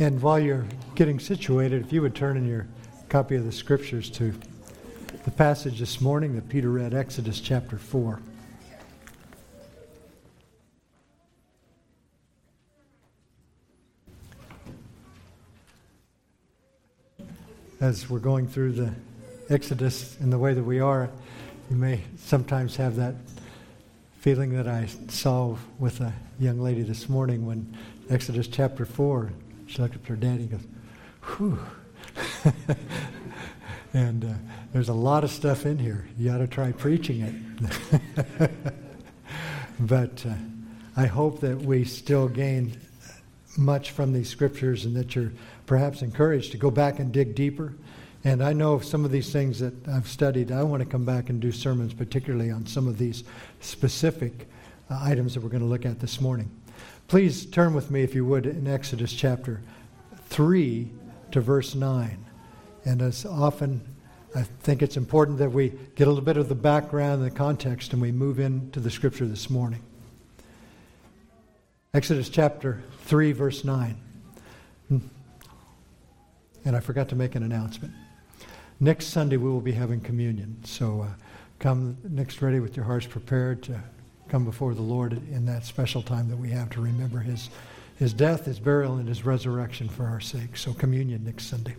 And while you're getting situated, if you would turn in your copy of the scriptures to the passage this morning that Peter read, Exodus chapter 4. As we're going through the Exodus in the way that we are, you may sometimes have that feeling that I saw with a young lady this morning when Exodus chapter 4, she looked up at her daddy and goes, whew. and uh, there's a lot of stuff in here. You ought to try preaching it. but uh, I hope that we still gain much from these scriptures and that you're perhaps encouraged to go back and dig deeper. And I know some of these things that I've studied, I want to come back and do sermons, particularly on some of these specific uh, items that we're going to look at this morning. Please turn with me, if you would, in Exodus chapter 3 to verse 9. And as often, I think it's important that we get a little bit of the background and the context and we move into the scripture this morning. Exodus chapter 3, verse 9. Hmm. And I forgot to make an announcement. Next Sunday, we will be having communion. So uh, come next ready with your hearts prepared to come before the Lord in that special time that we have to remember his, his death, his burial, and his resurrection for our sake. So, communion next Sunday.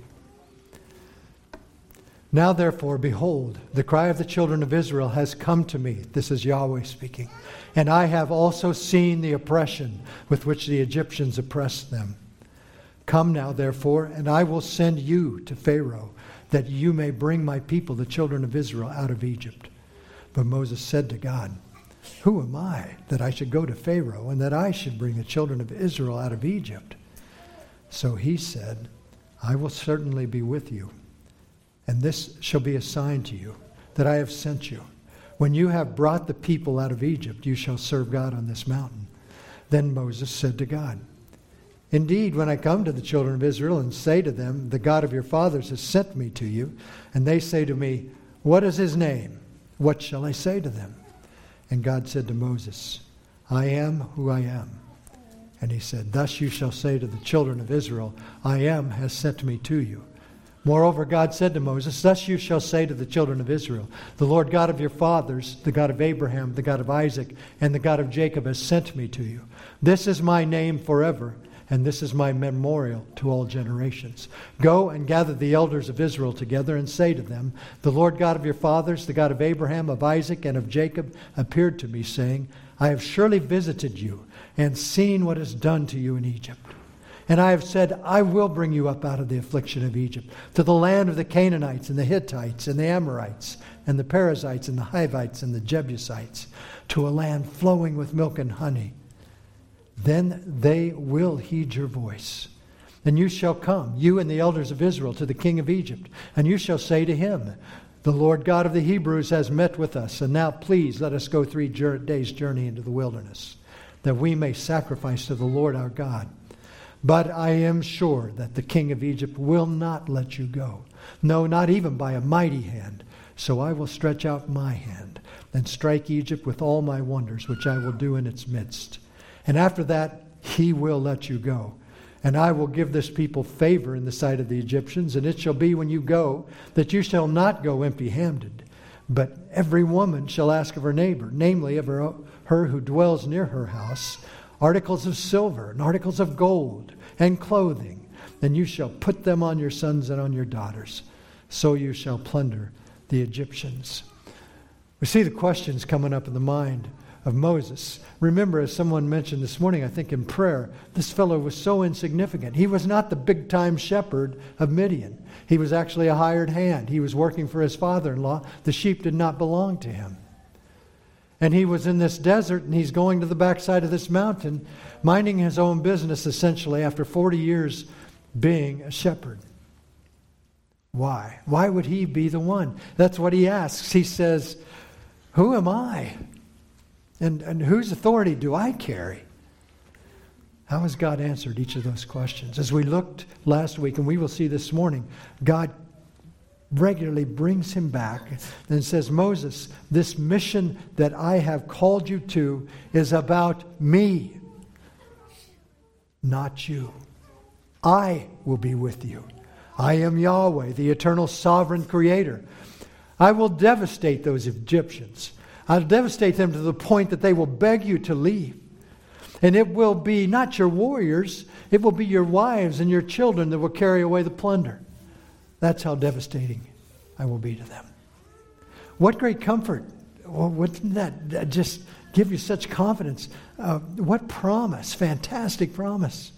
Now, therefore, behold, the cry of the children of Israel has come to me. This is Yahweh speaking. And I have also seen the oppression with which the Egyptians oppressed them. Come now, therefore, and I will send you to Pharaoh, that you may bring my people, the children of Israel, out of Egypt. But Moses said to God, who am I that I should go to Pharaoh and that I should bring the children of Israel out of Egypt? So he said, I will certainly be with you, and this shall be a sign to you that I have sent you. When you have brought the people out of Egypt, you shall serve God on this mountain. Then Moses said to God, Indeed, when I come to the children of Israel and say to them, The God of your fathers has sent me to you, and they say to me, What is his name? What shall I say to them? And God said to Moses, I am who I am. And he said, Thus you shall say to the children of Israel, I am has sent me to you. Moreover, God said to Moses, Thus you shall say to the children of Israel, The Lord God of your fathers, the God of Abraham, the God of Isaac, and the God of Jacob has sent me to you. This is my name forever and this is my memorial to all generations. Go and gather the elders of Israel together and say to them, The Lord God of your fathers, the God of Abraham, of Isaac, and of Jacob, appeared to me, saying, I have surely visited you and seen what is done to you in Egypt. And I have said, I will bring you up out of the affliction of Egypt, to the land of the Canaanites, and the Hittites, and the Amorites, and the Perizzites, and the Hivites, and the Jebusites, to a land flowing with milk and honey then they will heed your voice. And you shall come, you and the elders of Israel, to the king of Egypt, and you shall say to him, The Lord God of the Hebrews has met with us, and now please let us go three days' journey into the wilderness, that we may sacrifice to the Lord our God. But I am sure that the king of Egypt will not let you go, no, not even by a mighty hand. So I will stretch out my hand and strike Egypt with all my wonders, which I will do in its midst. And after that, he will let you go. And I will give this people favor in the sight of the Egyptians, and it shall be when you go that you shall not go empty handed. But every woman shall ask of her neighbor, namely of her, her who dwells near her house, articles of silver and articles of gold and clothing. Then you shall put them on your sons and on your daughters. So you shall plunder the Egyptians. We see the questions coming up in the mind of Moses. Remember, as someone mentioned this morning, I think in prayer, this fellow was so insignificant. He was not the big time shepherd of Midian. He was actually a hired hand. He was working for his father in law. The sheep did not belong to him. And he was in this desert and he's going to the backside of this mountain, minding his own business essentially after 40 years being a shepherd. Why? Why would he be the one? That's what he asks. He says, Who am I? And, and whose authority do I carry? How has God answered each of those questions? As we looked last week, and we will see this morning, God regularly brings him back and says, Moses, this mission that I have called you to is about me, not you. I will be with you. I am Yahweh, the eternal sovereign creator. I will devastate those Egyptians. I'll devastate them to the point that they will beg you to leave. And it will be not your warriors, it will be your wives and your children that will carry away the plunder. That's how devastating I will be to them. What great comfort. Well, wouldn't that just give you such confidence? Uh, what promise, fantastic promise.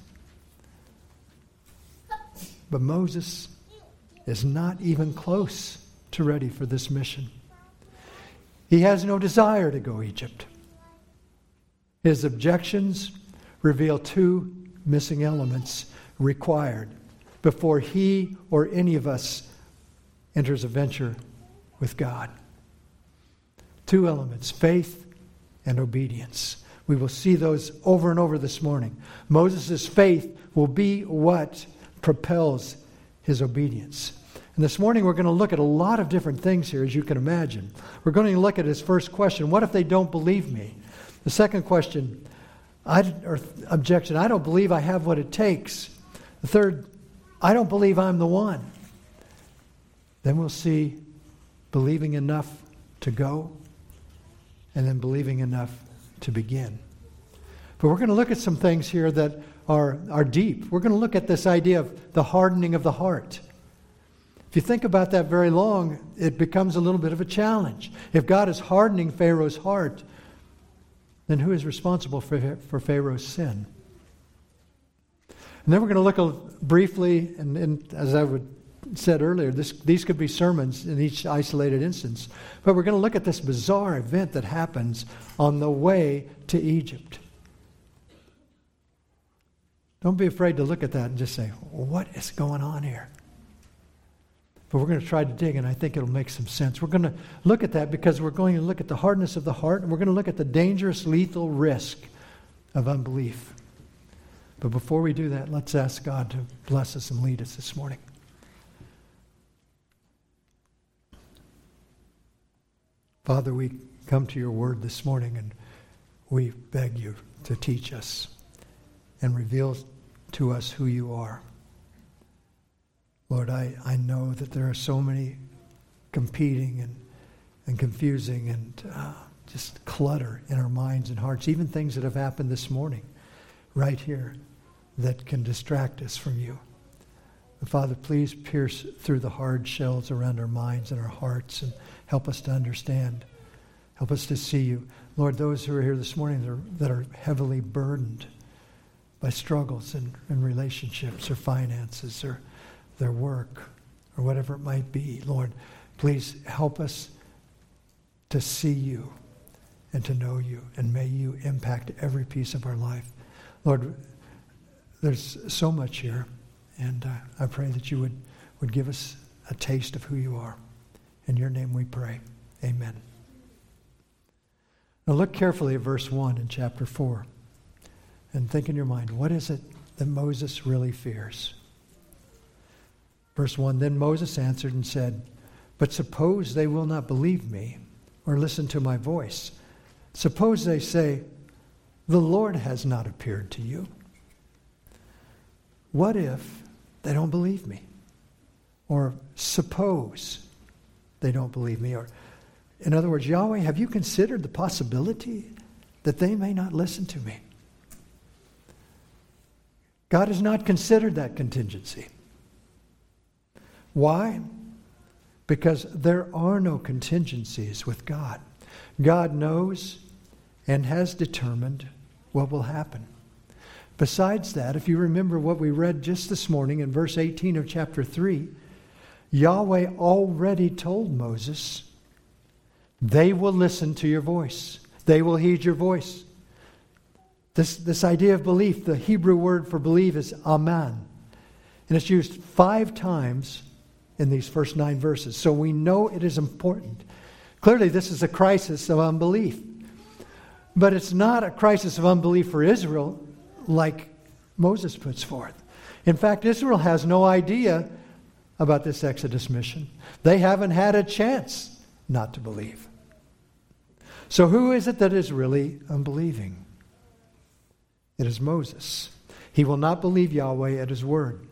But Moses is not even close to ready for this mission. He has no desire to go Egypt. His objections reveal two missing elements required before he or any of us enters a venture with God. Two elements faith and obedience. We will see those over and over this morning. Moses' faith will be what propels his obedience. And this morning we're going to look at a lot of different things here, as you can imagine. We're going to look at his first question What if they don't believe me? The second question, I, or objection, I don't believe I have what it takes. The third, I don't believe I'm the one. Then we'll see believing enough to go, and then believing enough to begin. But we're going to look at some things here that are, are deep. We're going to look at this idea of the hardening of the heart. If you think about that very long, it becomes a little bit of a challenge. If God is hardening Pharaoh's heart, then who is responsible for, for Pharaoh's sin? And then we're going to look a, briefly, and, and, as I would said earlier, this, these could be sermons in each isolated instance, but we're going to look at this bizarre event that happens on the way to Egypt. Don't be afraid to look at that and just say, what is going on here? But we're going to try to dig, and I think it'll make some sense. We're going to look at that because we're going to look at the hardness of the heart, and we're going to look at the dangerous, lethal risk of unbelief. But before we do that, let's ask God to bless us and lead us this morning. Father, we come to your word this morning and we beg you to teach us and reveal to us who you are. Lord, I, I know that there are so many competing and, and confusing and uh, just clutter in our minds and hearts, even things that have happened this morning, right here, that can distract us from you. And Father, please pierce through the hard shells around our minds and our hearts and help us to understand. Help us to see you. Lord, those who are here this morning that are, that are heavily burdened by struggles in, in relationships or finances or their work or whatever it might be. Lord, please help us to see you and to know you, and may you impact every piece of our life. Lord, there's so much here, and uh, I pray that you would, would give us a taste of who you are. In your name we pray. Amen. Now look carefully at verse 1 in chapter 4 and think in your mind, what is it that Moses really fears? Verse 1 Then Moses answered and said, But suppose they will not believe me or listen to my voice. Suppose they say, The Lord has not appeared to you. What if they don't believe me? Or suppose they don't believe me? Or, in other words, Yahweh, have you considered the possibility that they may not listen to me? God has not considered that contingency. Why? Because there are no contingencies with God. God knows and has determined what will happen. Besides that, if you remember what we read just this morning in verse 18 of chapter 3, Yahweh already told Moses, they will listen to your voice. They will heed your voice. This, this idea of belief, the Hebrew word for believe is aman. And it's used five times in these first nine verses. So we know it is important. Clearly, this is a crisis of unbelief. But it's not a crisis of unbelief for Israel like Moses puts forth. In fact, Israel has no idea about this Exodus mission. They haven't had a chance not to believe. So, who is it that is really unbelieving? It is Moses. He will not believe Yahweh at his word.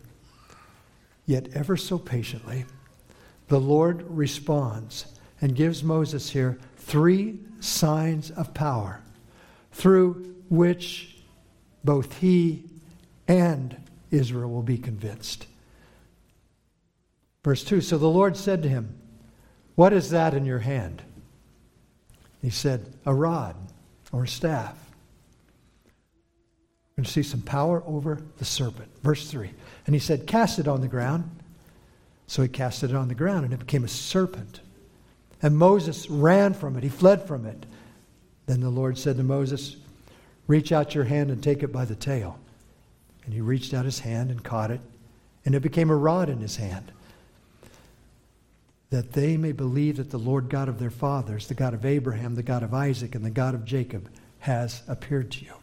Yet, ever so patiently, the Lord responds and gives Moses here three signs of power through which both he and Israel will be convinced. Verse 2 So the Lord said to him, What is that in your hand? He said, A rod or a staff. We're going to see some power over the serpent. Verse 3. And he said, Cast it on the ground. So he cast it on the ground, and it became a serpent. And Moses ran from it. He fled from it. Then the Lord said to Moses, Reach out your hand and take it by the tail. And he reached out his hand and caught it, and it became a rod in his hand. That they may believe that the Lord God of their fathers, the God of Abraham, the God of Isaac, and the God of Jacob, has appeared to you.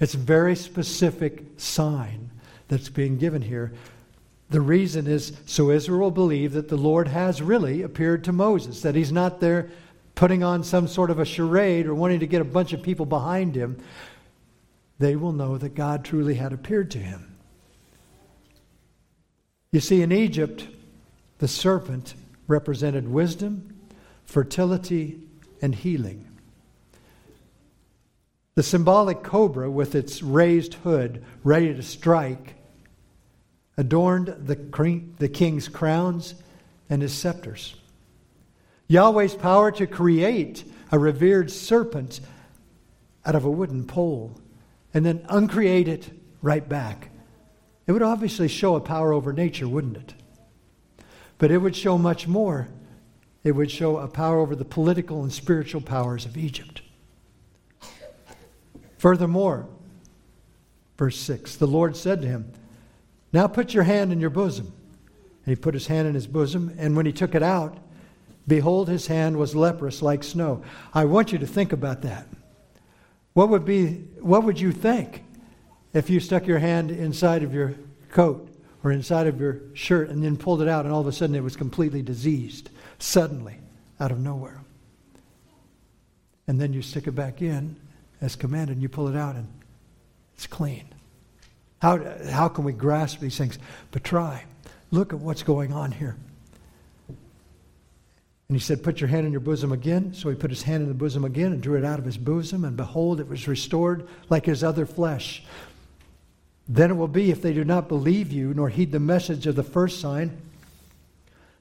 It's a very specific sign that's being given here. The reason is so Israel will believe that the Lord has really appeared to Moses, that he's not there putting on some sort of a charade or wanting to get a bunch of people behind him, they will know that God truly had appeared to him. You see, in Egypt, the serpent represented wisdom, fertility, and healing. The symbolic cobra, with its raised hood, ready to strike, adorned the, the king's crowns and his scepters. Yahweh's power to create a revered serpent out of a wooden pole and then uncreate it right back. It would obviously show a power over nature, wouldn't it? But it would show much more. It would show a power over the political and spiritual powers of Egypt. Furthermore, verse 6 the Lord said to him, Now put your hand in your bosom. And he put his hand in his bosom, and when he took it out, behold, his hand was leprous like snow. I want you to think about that. What would, be, what would you think if you stuck your hand inside of your coat or inside of your shirt and then pulled it out and all of a sudden it was completely diseased, suddenly, out of nowhere? And then you stick it back in as commanded and you pull it out and it's clean. How, how can we grasp these things? But try. Look at what's going on here. And he said, Put your hand in your bosom again. So he put his hand in the bosom again and drew it out of his bosom, and behold, it was restored like his other flesh. Then it will be, if they do not believe you, nor heed the message of the first sign,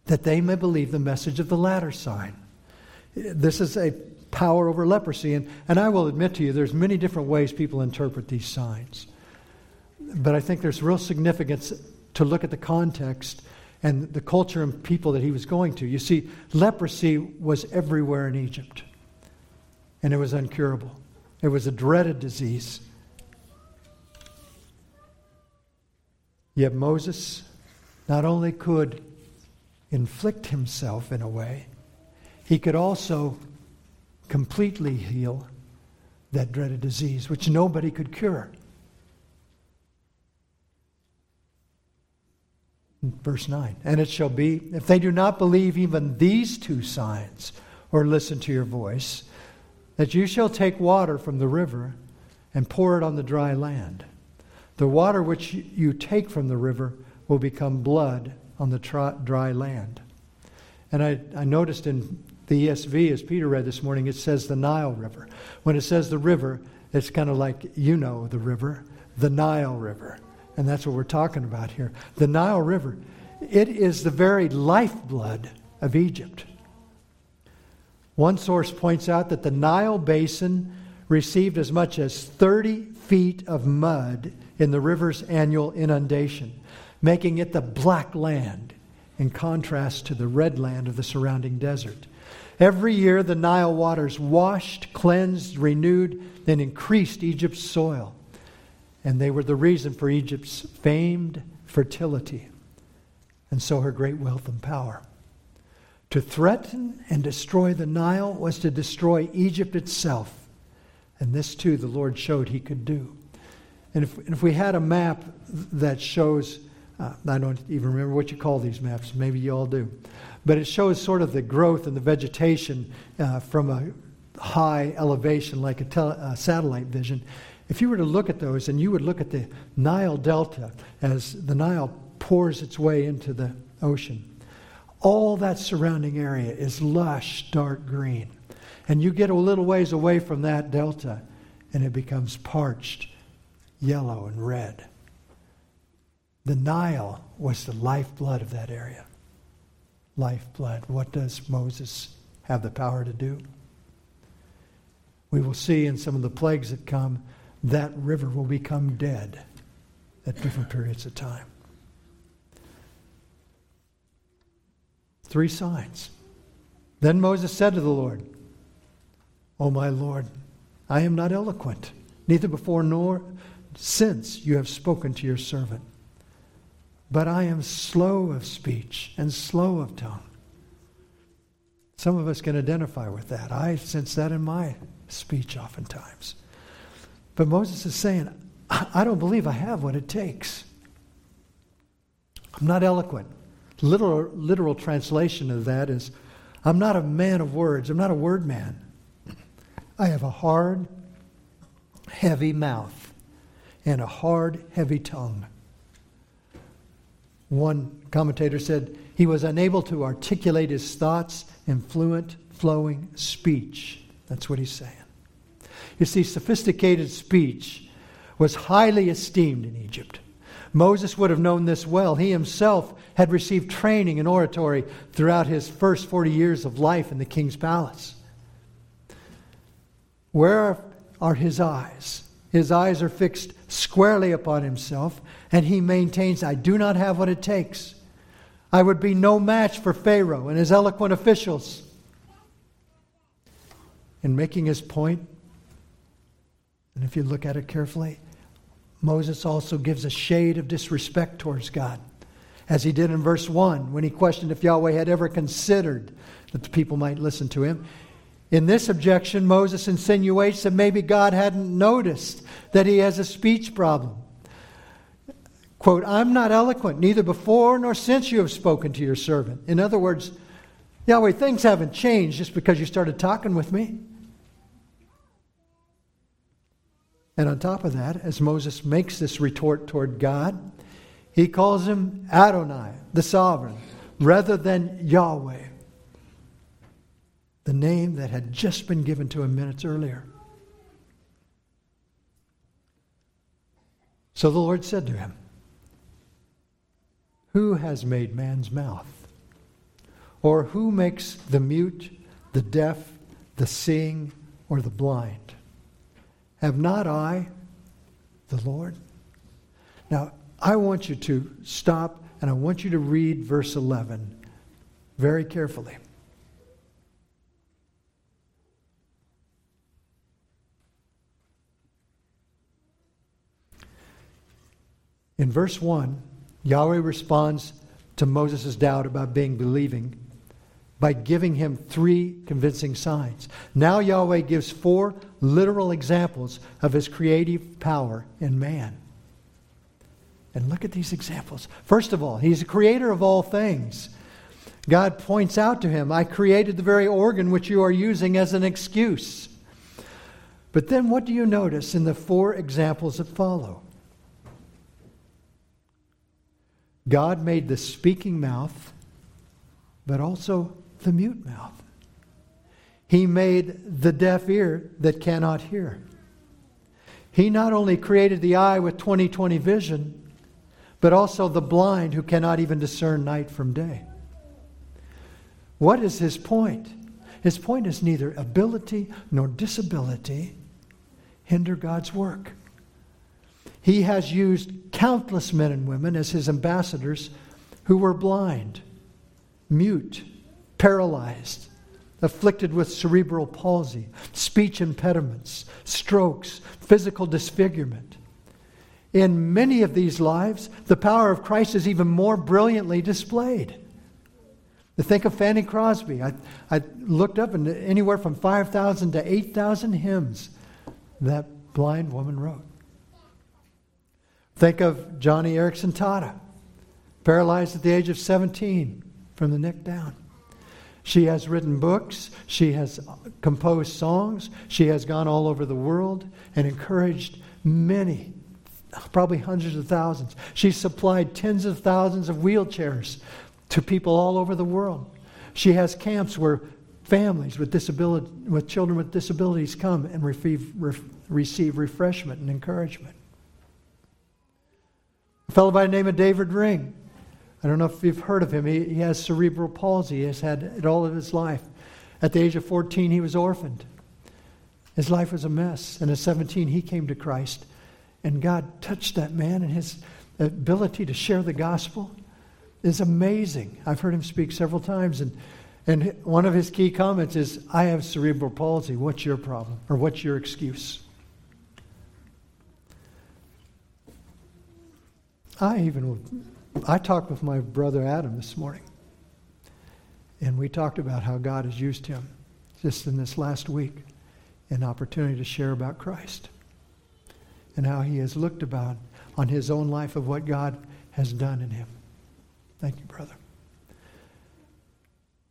that they may believe the message of the latter sign. This is a power over leprosy. And, and I will admit to you, there's many different ways people interpret these signs. But I think there's real significance to look at the context and the culture and people that he was going to. You see, leprosy was everywhere in Egypt, and it was incurable. It was a dreaded disease. Yet Moses not only could inflict himself in a way, he could also completely heal that dreaded disease, which nobody could cure. Verse 9. And it shall be, if they do not believe even these two signs, or listen to your voice, that you shall take water from the river and pour it on the dry land. The water which you take from the river will become blood on the dry land. And I, I noticed in the ESV, as Peter read this morning, it says the Nile River. When it says the river, it's kind of like you know the river, the Nile River. And that's what we're talking about here. The Nile River, it is the very lifeblood of Egypt. One source points out that the Nile basin received as much as 30 feet of mud in the river's annual inundation, making it the black land in contrast to the red land of the surrounding desert. Every year, the Nile waters washed, cleansed, renewed, and increased Egypt's soil and they were the reason for Egypt's famed fertility, and so her great wealth and power. To threaten and destroy the Nile was to destroy Egypt itself, and this too the Lord showed he could do. And if, and if we had a map that shows, uh, I don't even remember what you call these maps, maybe you all do, but it shows sort of the growth and the vegetation uh, from a high elevation like a, tele, a satellite vision if you were to look at those and you would look at the Nile Delta as the Nile pours its way into the ocean, all that surrounding area is lush, dark green. And you get a little ways away from that delta, and it becomes parched, yellow, and red. The Nile was the lifeblood of that area. Lifeblood. What does Moses have the power to do? We will see in some of the plagues that come, that river will become dead at different periods of time. Three signs. Then Moses said to the Lord, O my Lord, I am not eloquent, neither before nor since you have spoken to your servant. But I am slow of speech and slow of tongue. Some of us can identify with that. I sense that in my speech oftentimes. But Moses is saying, I don't believe I have what it takes. I'm not eloquent. Literal, literal translation of that is I'm not a man of words, I'm not a word man. I have a hard, heavy mouth and a hard, heavy tongue. One commentator said he was unable to articulate his thoughts in fluent, flowing speech. That's what he's saying. You see, sophisticated speech was highly esteemed in Egypt. Moses would have known this well. He himself had received training in oratory throughout his first 40 years of life in the king's palace. Where are his eyes? His eyes are fixed squarely upon himself, and he maintains, I do not have what it takes. I would be no match for Pharaoh and his eloquent officials. In making his point, and if you look at it carefully, Moses also gives a shade of disrespect towards God, as he did in verse 1 when he questioned if Yahweh had ever considered that the people might listen to him. In this objection, Moses insinuates that maybe God hadn't noticed that he has a speech problem. Quote, I'm not eloquent, neither before nor since you have spoken to your servant. In other words, Yahweh, things haven't changed just because you started talking with me. And on top of that, as Moses makes this retort toward God, he calls him Adonai, the sovereign, rather than Yahweh, the name that had just been given to him minutes earlier. So the Lord said to him, Who has made man's mouth? Or who makes the mute, the deaf, the seeing, or the blind? Have not I the Lord? Now, I want you to stop and I want you to read verse 11 very carefully. In verse 1, Yahweh responds to Moses' doubt about being believing by giving him three convincing signs. Now Yahweh gives four literal examples of his creative power in man. And look at these examples. First of all, he's the creator of all things. God points out to him, I created the very organ which you are using as an excuse. But then what do you notice in the four examples that follow? God made the speaking mouth, but also the mute mouth. He made the deaf ear that cannot hear. He not only created the eye with 20/20 vision, but also the blind who cannot even discern night from day. What is his point? His point is neither ability nor disability hinder God's work. He has used countless men and women as his ambassadors who were blind, mute, paralyzed, afflicted with cerebral palsy, speech impediments, strokes, physical disfigurement. In many of these lives, the power of Christ is even more brilliantly displayed. Think of Fanny Crosby. I, I looked up, and anywhere from 5,000 to 8,000 hymns that blind woman wrote. Think of Joni Eareckson Tada, paralyzed at the age of 17 from the neck down. She has written books, she has composed songs, she has gone all over the world and encouraged many, probably hundreds of thousands. She supplied tens of thousands of wheelchairs to people all over the world. She has camps where families with, disability, with children with disabilities come and receive, re, receive refreshment and encouragement. A fellow by the name of David Ring. I don't know if you've heard of him. He, he has cerebral palsy. He has had it all of his life. At the age of 14, he was orphaned. His life was a mess. And at 17, he came to Christ. And God touched that man, and his ability to share the gospel is amazing. I've heard him speak several times. And, and one of his key comments is I have cerebral palsy. What's your problem? Or what's your excuse? I even I talked with my brother Adam this morning, and we talked about how God has used him just in this last week, an opportunity to share about Christ, and how he has looked about on his own life of what God has done in him. Thank you, brother.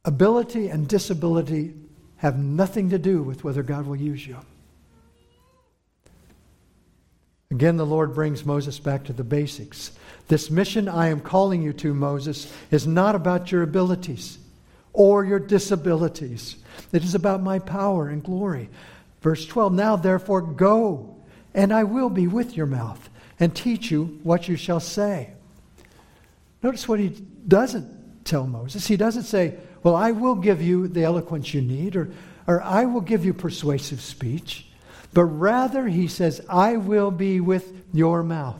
Ability and disability have nothing to do with whether God will use you. Again, the Lord brings Moses back to the basics. This mission I am calling you to, Moses, is not about your abilities or your disabilities. It is about my power and glory. Verse 12 Now, therefore, go, and I will be with your mouth and teach you what you shall say. Notice what he doesn't tell Moses. He doesn't say, Well, I will give you the eloquence you need, or, or I will give you persuasive speech. But rather, he says, I will be with your mouth.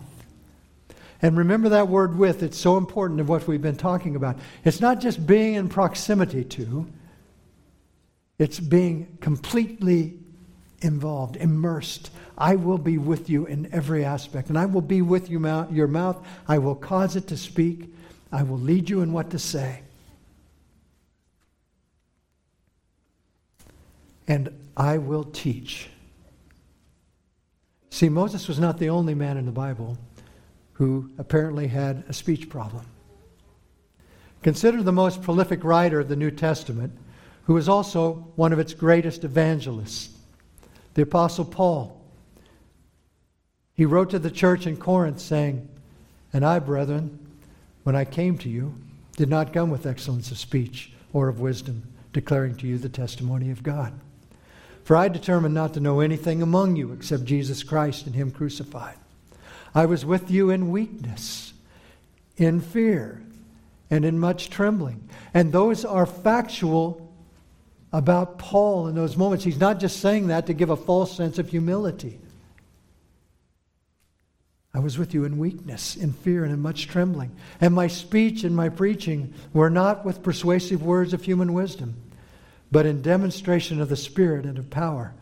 And remember that word with, it's so important of what we've been talking about. It's not just being in proximity to, it's being completely involved, immersed. I will be with you in every aspect. And I will be with you, your mouth. I will cause it to speak. I will lead you in what to say. And I will teach. See, Moses was not the only man in the Bible who apparently had a speech problem. Consider the most prolific writer of the New Testament, who was also one of its greatest evangelists, the Apostle Paul. He wrote to the church in Corinth saying, And I, brethren, when I came to you, did not come with excellence of speech or of wisdom, declaring to you the testimony of God. For I determined not to know anything among you except Jesus Christ and Him crucified. I was with you in weakness, in fear, and in much trembling. And those are factual about Paul in those moments. He's not just saying that to give a false sense of humility. I was with you in weakness, in fear, and in much trembling. And my speech and my preaching were not with persuasive words of human wisdom but in demonstration of the Spirit and of power,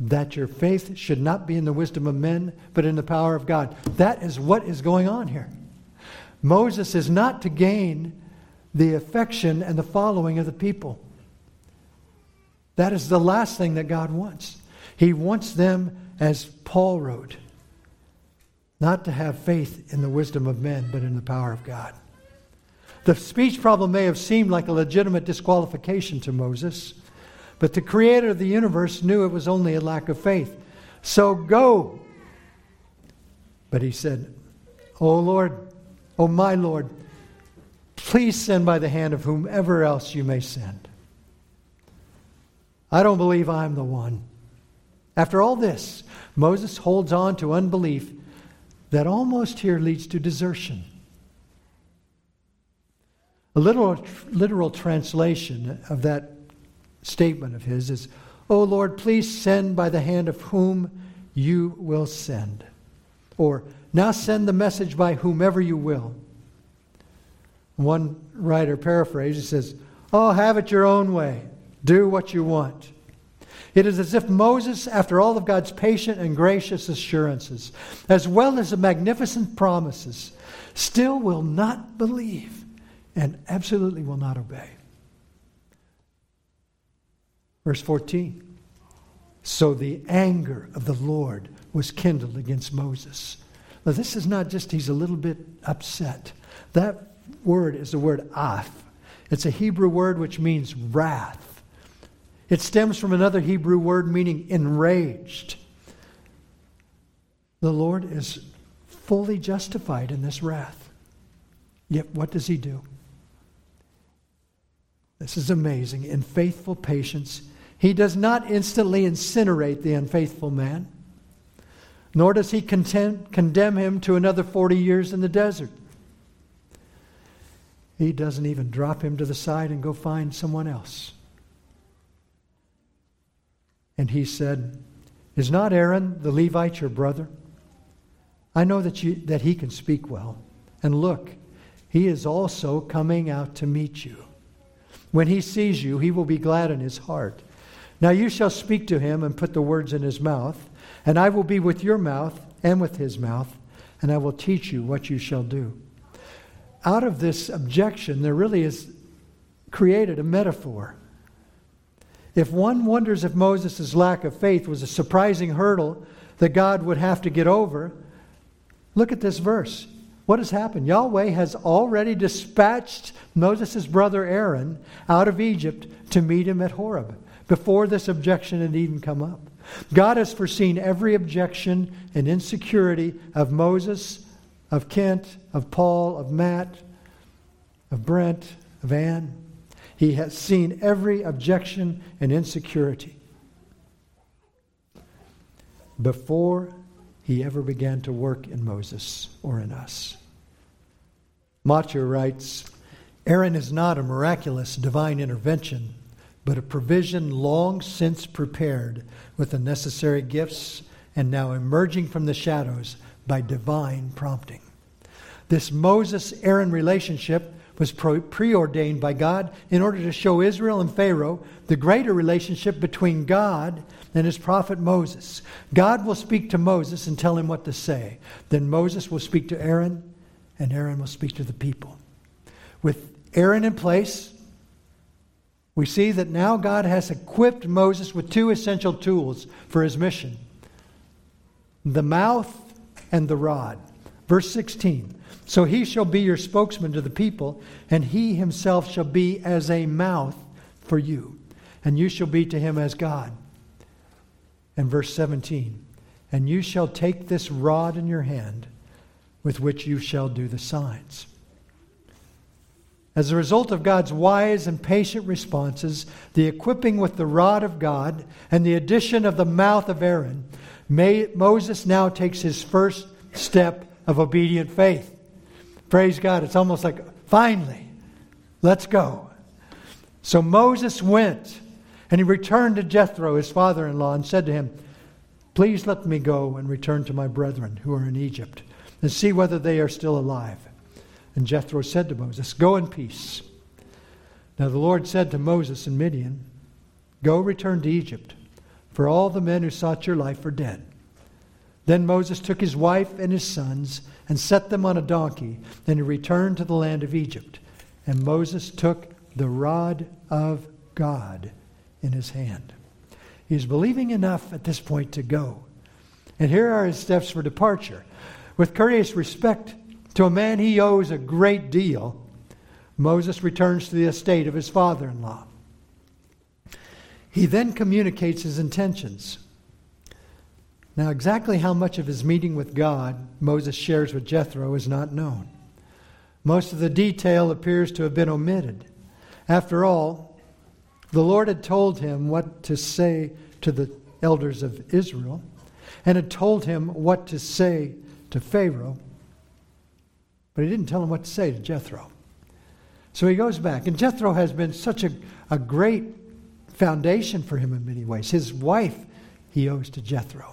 that your faith should not be in the wisdom of men, but in the power of God. That is what is going on here. Moses is not to gain the affection and the following of the people. That is the last thing that God wants. He wants them, as Paul wrote, not to have faith in the wisdom of men, but in the power of God. The speech problem may have seemed like a legitimate disqualification to Moses, but the creator of the universe knew it was only a lack of faith. So go. But he said, Oh Lord, oh my Lord, please send by the hand of whomever else you may send. I don't believe I'm the one. After all this, Moses holds on to unbelief that almost here leads to desertion. A literal, literal translation of that statement of his is, O Lord, please send by the hand of whom you will send. Or, now send the message by whomever you will. One writer paraphrases says, Oh, have it your own way. Do what you want. It is as if Moses, after all of God's patient and gracious assurances, as well as the magnificent promises, still will not believe and absolutely will not obey. Verse 14. So the anger of the Lord was kindled against Moses. Now, this is not just he's a little bit upset. That word is the word af. It's a Hebrew word which means wrath. It stems from another Hebrew word meaning enraged. The Lord is fully justified in this wrath. Yet what does he do? This is amazing. In faithful patience, he does not instantly incinerate the unfaithful man, nor does he content, condemn him to another 40 years in the desert. He doesn't even drop him to the side and go find someone else. And he said, Is not Aaron the Levite your brother? I know that, you, that he can speak well. And look, he is also coming out to meet you. When he sees you, he will be glad in his heart. Now you shall speak to him and put the words in his mouth, and I will be with your mouth and with his mouth, and I will teach you what you shall do. Out of this objection, there really is created a metaphor. If one wonders if Moses' lack of faith was a surprising hurdle that God would have to get over, look at this verse. What has happened? Yahweh has already dispatched Moses' brother Aaron out of Egypt to meet him at Horeb before this objection had even come up. God has foreseen every objection and insecurity of Moses, of Kent, of Paul, of Matt, of Brent, of Ann. He has seen every objection and insecurity before he ever began to work in Moses or in us. Motyer writes Aaron is not a miraculous divine intervention, but a provision long since prepared with the necessary gifts and now emerging from the shadows by divine prompting. This Moses Aaron relationship was preordained by God in order to show Israel and Pharaoh the greater relationship between God and his prophet Moses. God will speak to Moses and tell him what to say. Then Moses will speak to Aaron, and Aaron will speak to the people. With Aaron in place, we see that now God has equipped Moses with two essential tools for his mission the mouth and the rod. Verse 16 So he shall be your spokesman to the people, and he himself shall be as a mouth for you, and you shall be to him as God. And verse 17 And you shall take this rod in your hand with which you shall do the signs. As a result of God's wise and patient responses, the equipping with the rod of God, and the addition of the mouth of Aaron, Moses now takes his first step of obedient faith. Praise God. It's almost like, finally, let's go. So Moses went, and he returned to Jethro, his father in law, and said to him, Please let me go and return to my brethren who are in Egypt and see whether they are still alive. And Jethro said to Moses, Go in peace. Now the Lord said to Moses in Midian, Go return to Egypt, for all the men who sought your life are dead. Then Moses took his wife and his sons and set them on a donkey. Then he returned to the land of Egypt. And Moses took the rod of God in his hand. He is believing enough at this point to go. And here are his steps for departure. With courteous respect to a man he owes a great deal, Moses returns to the estate of his father in law. He then communicates his intentions. Now, exactly how much of his meeting with God Moses shares with Jethro is not known. Most of the detail appears to have been omitted. After all, the Lord had told him what to say to the elders of Israel and had told him what to say to Pharaoh, but he didn't tell him what to say to Jethro. So he goes back. And Jethro has been such a, a great foundation for him in many ways. His wife he owes to Jethro,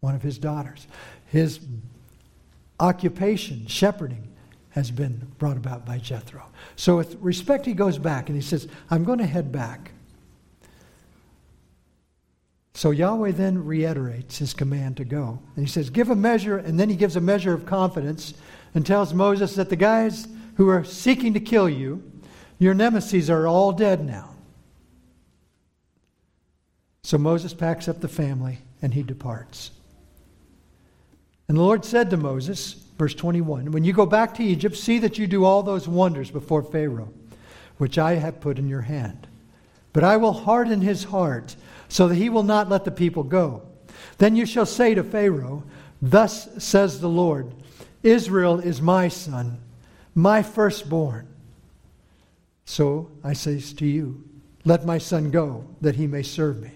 one of his daughters. His occupation, shepherding, has been brought about by Jethro. So, with respect, he goes back and he says, I'm going to head back. So Yahweh then reiterates his command to go. And he says, Give a measure, and then he gives a measure of confidence and tells Moses that the guys who are seeking to kill you, your nemesis, are all dead now. So Moses packs up the family and he departs. And the Lord said to Moses, verse 21, When you go back to Egypt, see that you do all those wonders before Pharaoh, which I have put in your hand. But I will harden his heart so that he will not let the people go. Then you shall say to Pharaoh, Thus says the Lord Israel is my son, my firstborn. So I say to you, Let my son go, that he may serve me.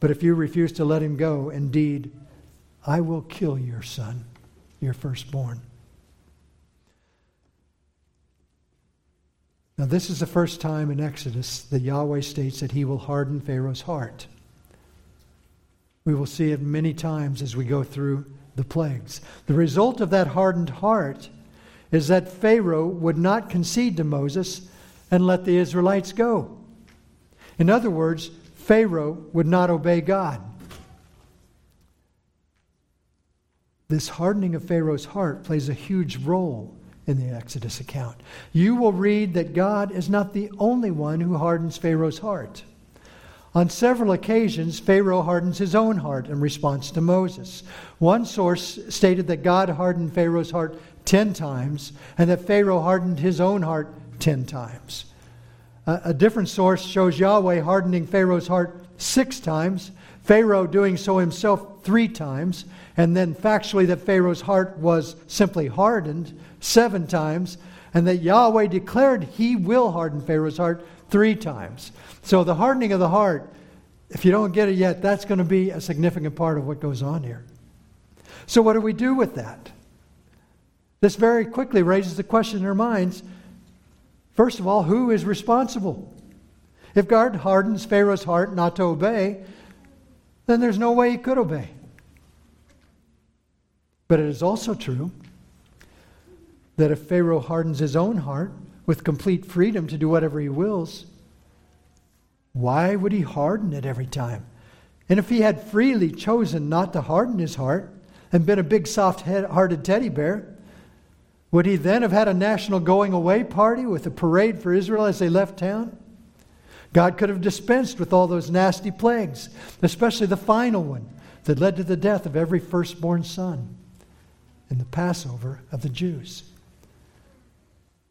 But if you refuse to let him go, indeed, I will kill your son, your firstborn. Now, this is the first time in Exodus that Yahweh states that he will harden Pharaoh's heart. We will see it many times as we go through the plagues. The result of that hardened heart is that Pharaoh would not concede to Moses and let the Israelites go. In other words, Pharaoh would not obey God. This hardening of Pharaoh's heart plays a huge role in the Exodus account. You will read that God is not the only one who hardens Pharaoh's heart. On several occasions, Pharaoh hardens his own heart in response to Moses. One source stated that God hardened Pharaoh's heart 10 times and that Pharaoh hardened his own heart 10 times. A, different source shows Yahweh hardening Pharaoh's heart six times, Pharaoh doing so himself three times, and then factually that Pharaoh's heart was simply hardened seven times, and that Yahweh declared he will harden Pharaoh's heart three times. So the hardening of the heart, if you don't get it yet, that's going to be a significant part of what goes on here. So, what do we do with that? This very quickly raises the question in our minds first of all, who is responsible? If God hardens Pharaoh's heart not to obey, then there's no way he could obey. But it is also true that if Pharaoh hardens his own heart with complete freedom to do whatever he wills, why would he harden it every time? And if he had freely chosen not to harden his heart and been a big soft hearted teddy bear, would he then have had a national going away party with a parade for Israel as they left town? God could have dispensed with all those nasty plagues, especially the final one that led to the death of every firstborn son in the Passover of the Jews.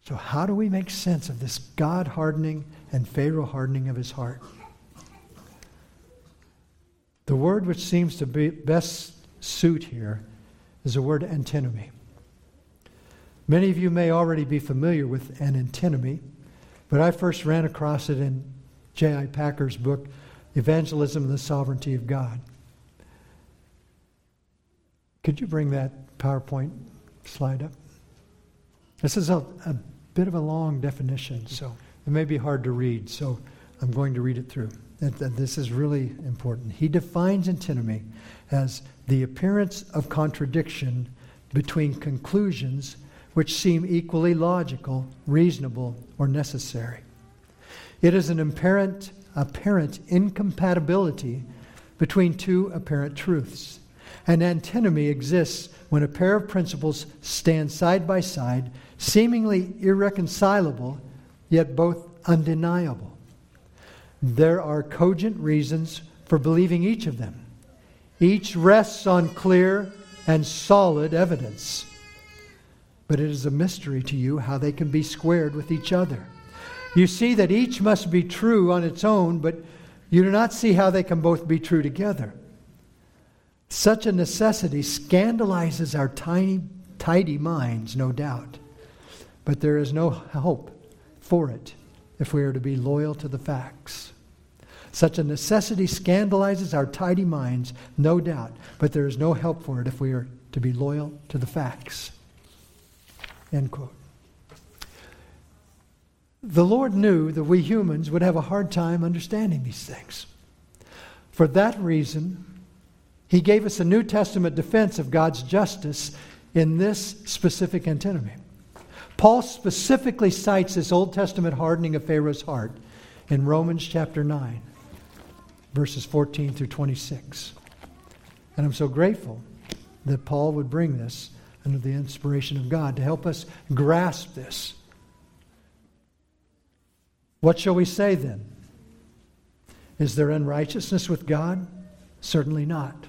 So, how do we make sense of this God hardening and Pharaoh hardening of his heart? The word which seems to be best suit here is the word antinomy. Many of you may already be familiar with an antinomy, but I first ran across it in J.I. Packer's book, Evangelism and the Sovereignty of God. Could you bring that PowerPoint slide up? This is a, a bit of a long definition, so it may be hard to read, so I'm going to read it through. This is really important. He defines antinomy as the appearance of contradiction between conclusions which seem equally logical, reasonable, or necessary. It is an apparent, apparent incompatibility between two apparent truths. An antinomy exists when a pair of principles stand side by side, seemingly irreconcilable, yet both undeniable. There are cogent reasons for believing each of them. Each rests on clear and solid evidence. But it is a mystery to you how they can be squared with each other. You see that each must be true on its own, but you do not see how they can both be true together. Such a necessity scandalizes our tiny, tidy minds, no doubt. But there is no hope for it if we are to be loyal to the facts. Such a necessity scandalizes our tidy minds, no doubt, but there is no help for it if we are to be loyal to the facts. End quote. The Lord knew that we humans would have a hard time understanding these things. For that reason, He gave us a New Testament defense of God's justice in this specific antinomy. Paul specifically cites this Old Testament hardening of Pharaoh's heart in Romans chapter 9, verses 14 through 26. And I'm so grateful that Paul would bring this under the inspiration of God to help us grasp this what shall we say then? Is there unrighteousness with God? Certainly not.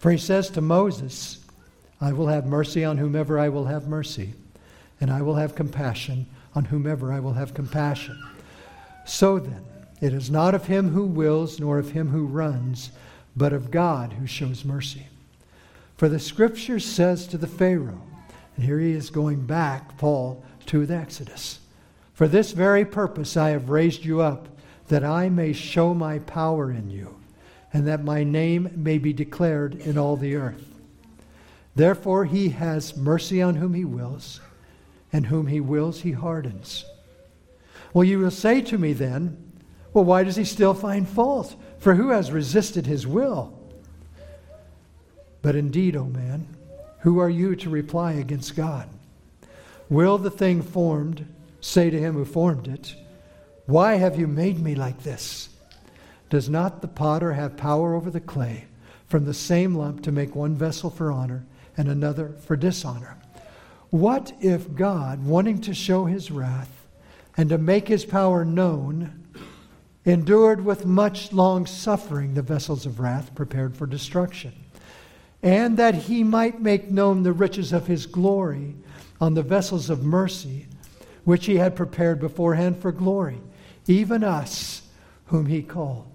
For he says to Moses, I will have mercy on whomever I will have mercy, and I will have compassion on whomever I will have compassion. So then, it is not of him who wills, nor of him who runs, but of God who shows mercy. For the scripture says to the Pharaoh, and here he is going back, Paul, to the Exodus. For this very purpose I have raised you up, that I may show my power in you, and that my name may be declared in all the earth. Therefore he has mercy on whom he wills, and whom he wills he hardens. Well, you will say to me then, well, why does he still find fault? For who has resisted his will? But indeed, O oh man, who are you to reply against God? Will the thing formed say to him who formed it, Why have you made me like this? Does not the potter have power over the clay from the same lump to make one vessel for honor and another for dishonor? What if God, wanting to show his wrath and to make his power known, endured with much long suffering the vessels of wrath prepared for destruction? and that he might make known the riches of his glory on the vessels of mercy, which he had prepared beforehand for glory, even us whom he called.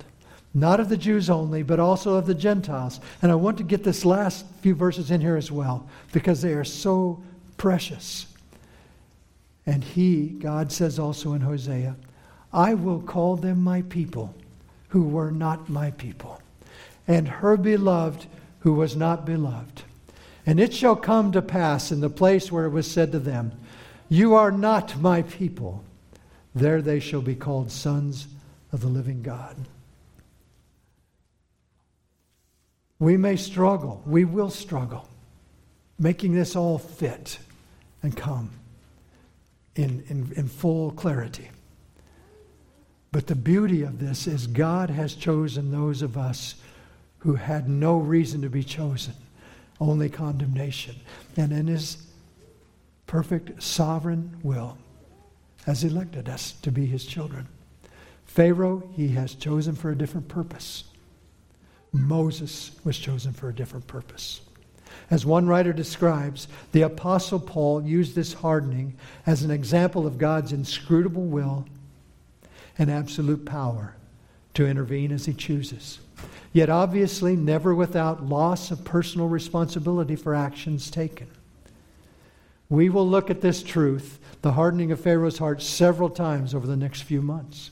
Not of the Jews only, but also of the Gentiles. And I want to get this last few verses in here as well, because they are so precious. And he, God says also in Hosea, I will call them my people who were not my people, and her beloved who was not beloved. And it shall come to pass in the place where it was said to them, You are not my people. There they shall be called sons of the living God. We may struggle, we will struggle, making this all fit and come in, in, in full clarity. But the beauty of this is God has chosen those of us who had no reason to be chosen, only condemnation. And in his perfect sovereign will, has elected us to be his children. Pharaoh, he has chosen for a different purpose. Moses was chosen for a different purpose. As one writer describes, the Apostle Paul used this hardening as an example of God's inscrutable will and absolute power to intervene as he chooses yet obviously never without loss of personal responsibility for actions taken. We will look at this truth, the hardening of Pharaoh's heart, several times over the next few months.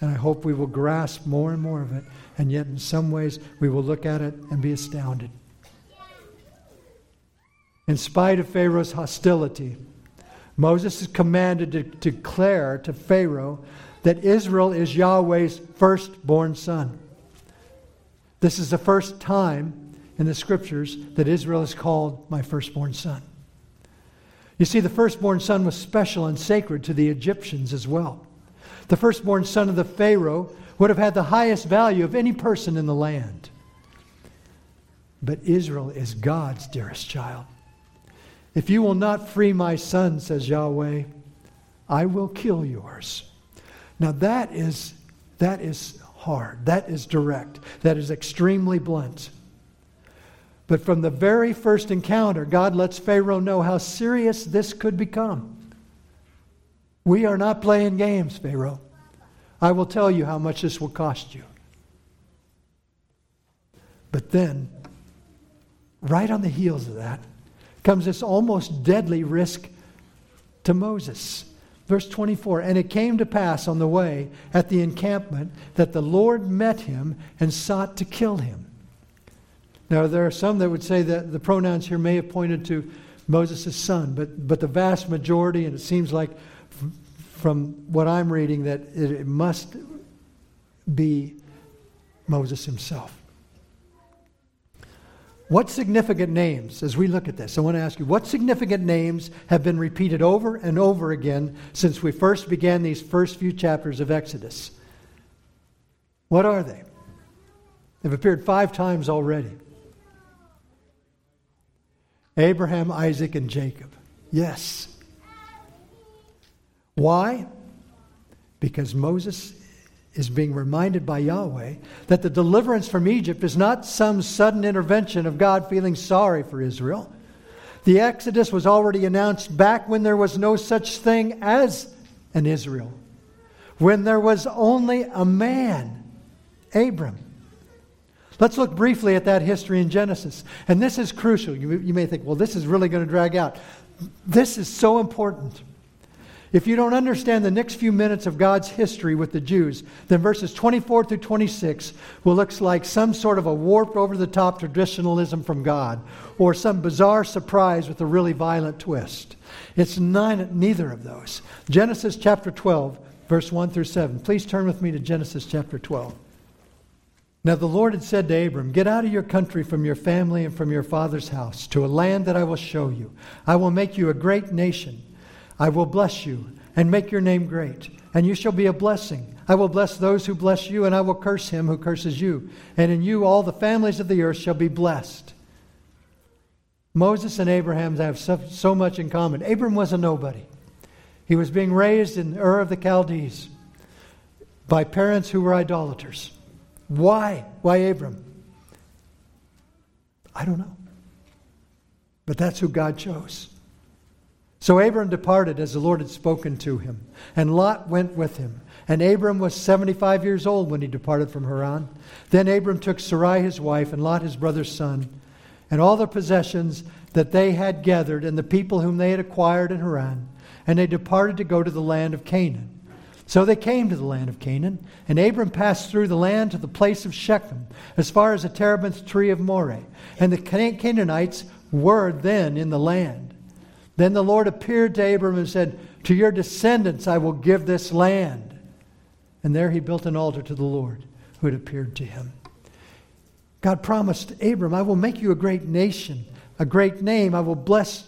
And I hope we will grasp more and more of it, and yet in some ways we will look at it and be astounded. In spite of Pharaoh's hostility, Moses is commanded to declare to Pharaoh that Israel is Yahweh's firstborn son. This is the first time in the scriptures that Israel is called my firstborn son. You see, the firstborn son was special and sacred to the Egyptians as well. The firstborn son of the Pharaoh would have had the highest value of any person in the land. But Israel is God's dearest child. If you will not free my son, says Yahweh, I will kill yours. Now that is, that is hard. That is direct. That is extremely blunt. But from the very first encounter, God lets Pharaoh know how serious this could become. We are not playing games, Pharaoh. I will tell you how much this will cost you. But then, right on the heels of that, comes this almost deadly risk to Moses. Verse 24 And it came to pass on the way at the encampment that the Lord met him and sought to kill him. Now, there are some that would say that the pronouns here may have pointed to Moses' son, but, but the vast majority, and it seems like from what I'm reading, that it, must be Moses himself. What significant names, as we look at this, I want to ask you, what significant names have been repeated over and over again since we first began these first few chapters of Exodus? What are they? They've appeared five times already Abraham, Isaac, and Jacob. Yes. Why? Because Moses is being reminded by Yahweh that the deliverance from Egypt is not some sudden intervention of God feeling sorry for Israel. The Exodus was already announced back when there was no such thing as an Israel, when there was only a man, Abram. Let's look briefly at that history in Genesis. And this is crucial. You, you may think, well, this is really going to drag out. This is so important. If you don't understand the next few minutes of God's history with the Jews, then verses 24 through 26 will look like some sort of a warped over the top traditionalism from God or some bizarre surprise with a really violent twist. It's neither of those. Genesis chapter 12, verse 1 through 7. Please turn with me to Genesis chapter 12. Now the Lord had said to Abram, Get out of your country, from your family, and from your father's house, to a land that I will show you. I will make you a great nation. I will bless you and make your name great, and you shall be a blessing. I will bless those who bless you, and I will curse him who curses you. And in you all the families of the earth shall be blessed. Moses and Abraham have so, so much in common. Abram was a nobody. He was being raised in Ur of the Chaldees by parents who were idolaters. Why? Why Abram? I don't know. But that's who God chose. So Abram departed as the Lord had spoken to him, and Lot went with him. And Abram was 75 years old when he departed from Haran. Then Abram took Sarai his wife, and Lot his brother's son, and all the possessions that they had gathered, and the people whom they had acquired in Haran, and they departed to go to the land of Canaan. So they came to the land of Canaan, and Abram passed through the land to the place of Shechem, as far as the terebinth tree of Moreh. And the Canaanites were then in the land. Then the Lord appeared to Abram and said, To your descendants I will give this land. And there he built an altar to the Lord who had appeared to him. God promised Abram, I will make you a great nation, a great name. I will bless,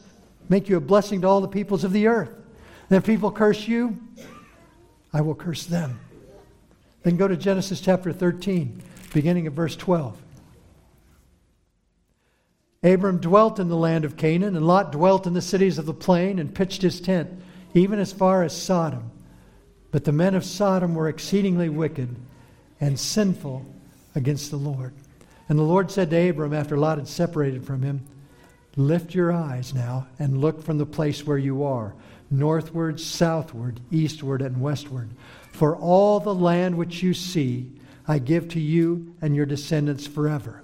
make you a blessing to all the peoples of the earth. And if people curse you, I will curse them. Then go to Genesis chapter 13, beginning at verse 12. Abram dwelt in the land of Canaan, and Lot dwelt in the cities of the plain and pitched his tent, even as far as Sodom. But the men of Sodom were exceedingly wicked and sinful against the Lord. And the Lord said to Abram after Lot had separated from him, Lift your eyes now and look from the place where you are northward, southward, eastward, and westward. For all the land which you see, I give to you and your descendants forever.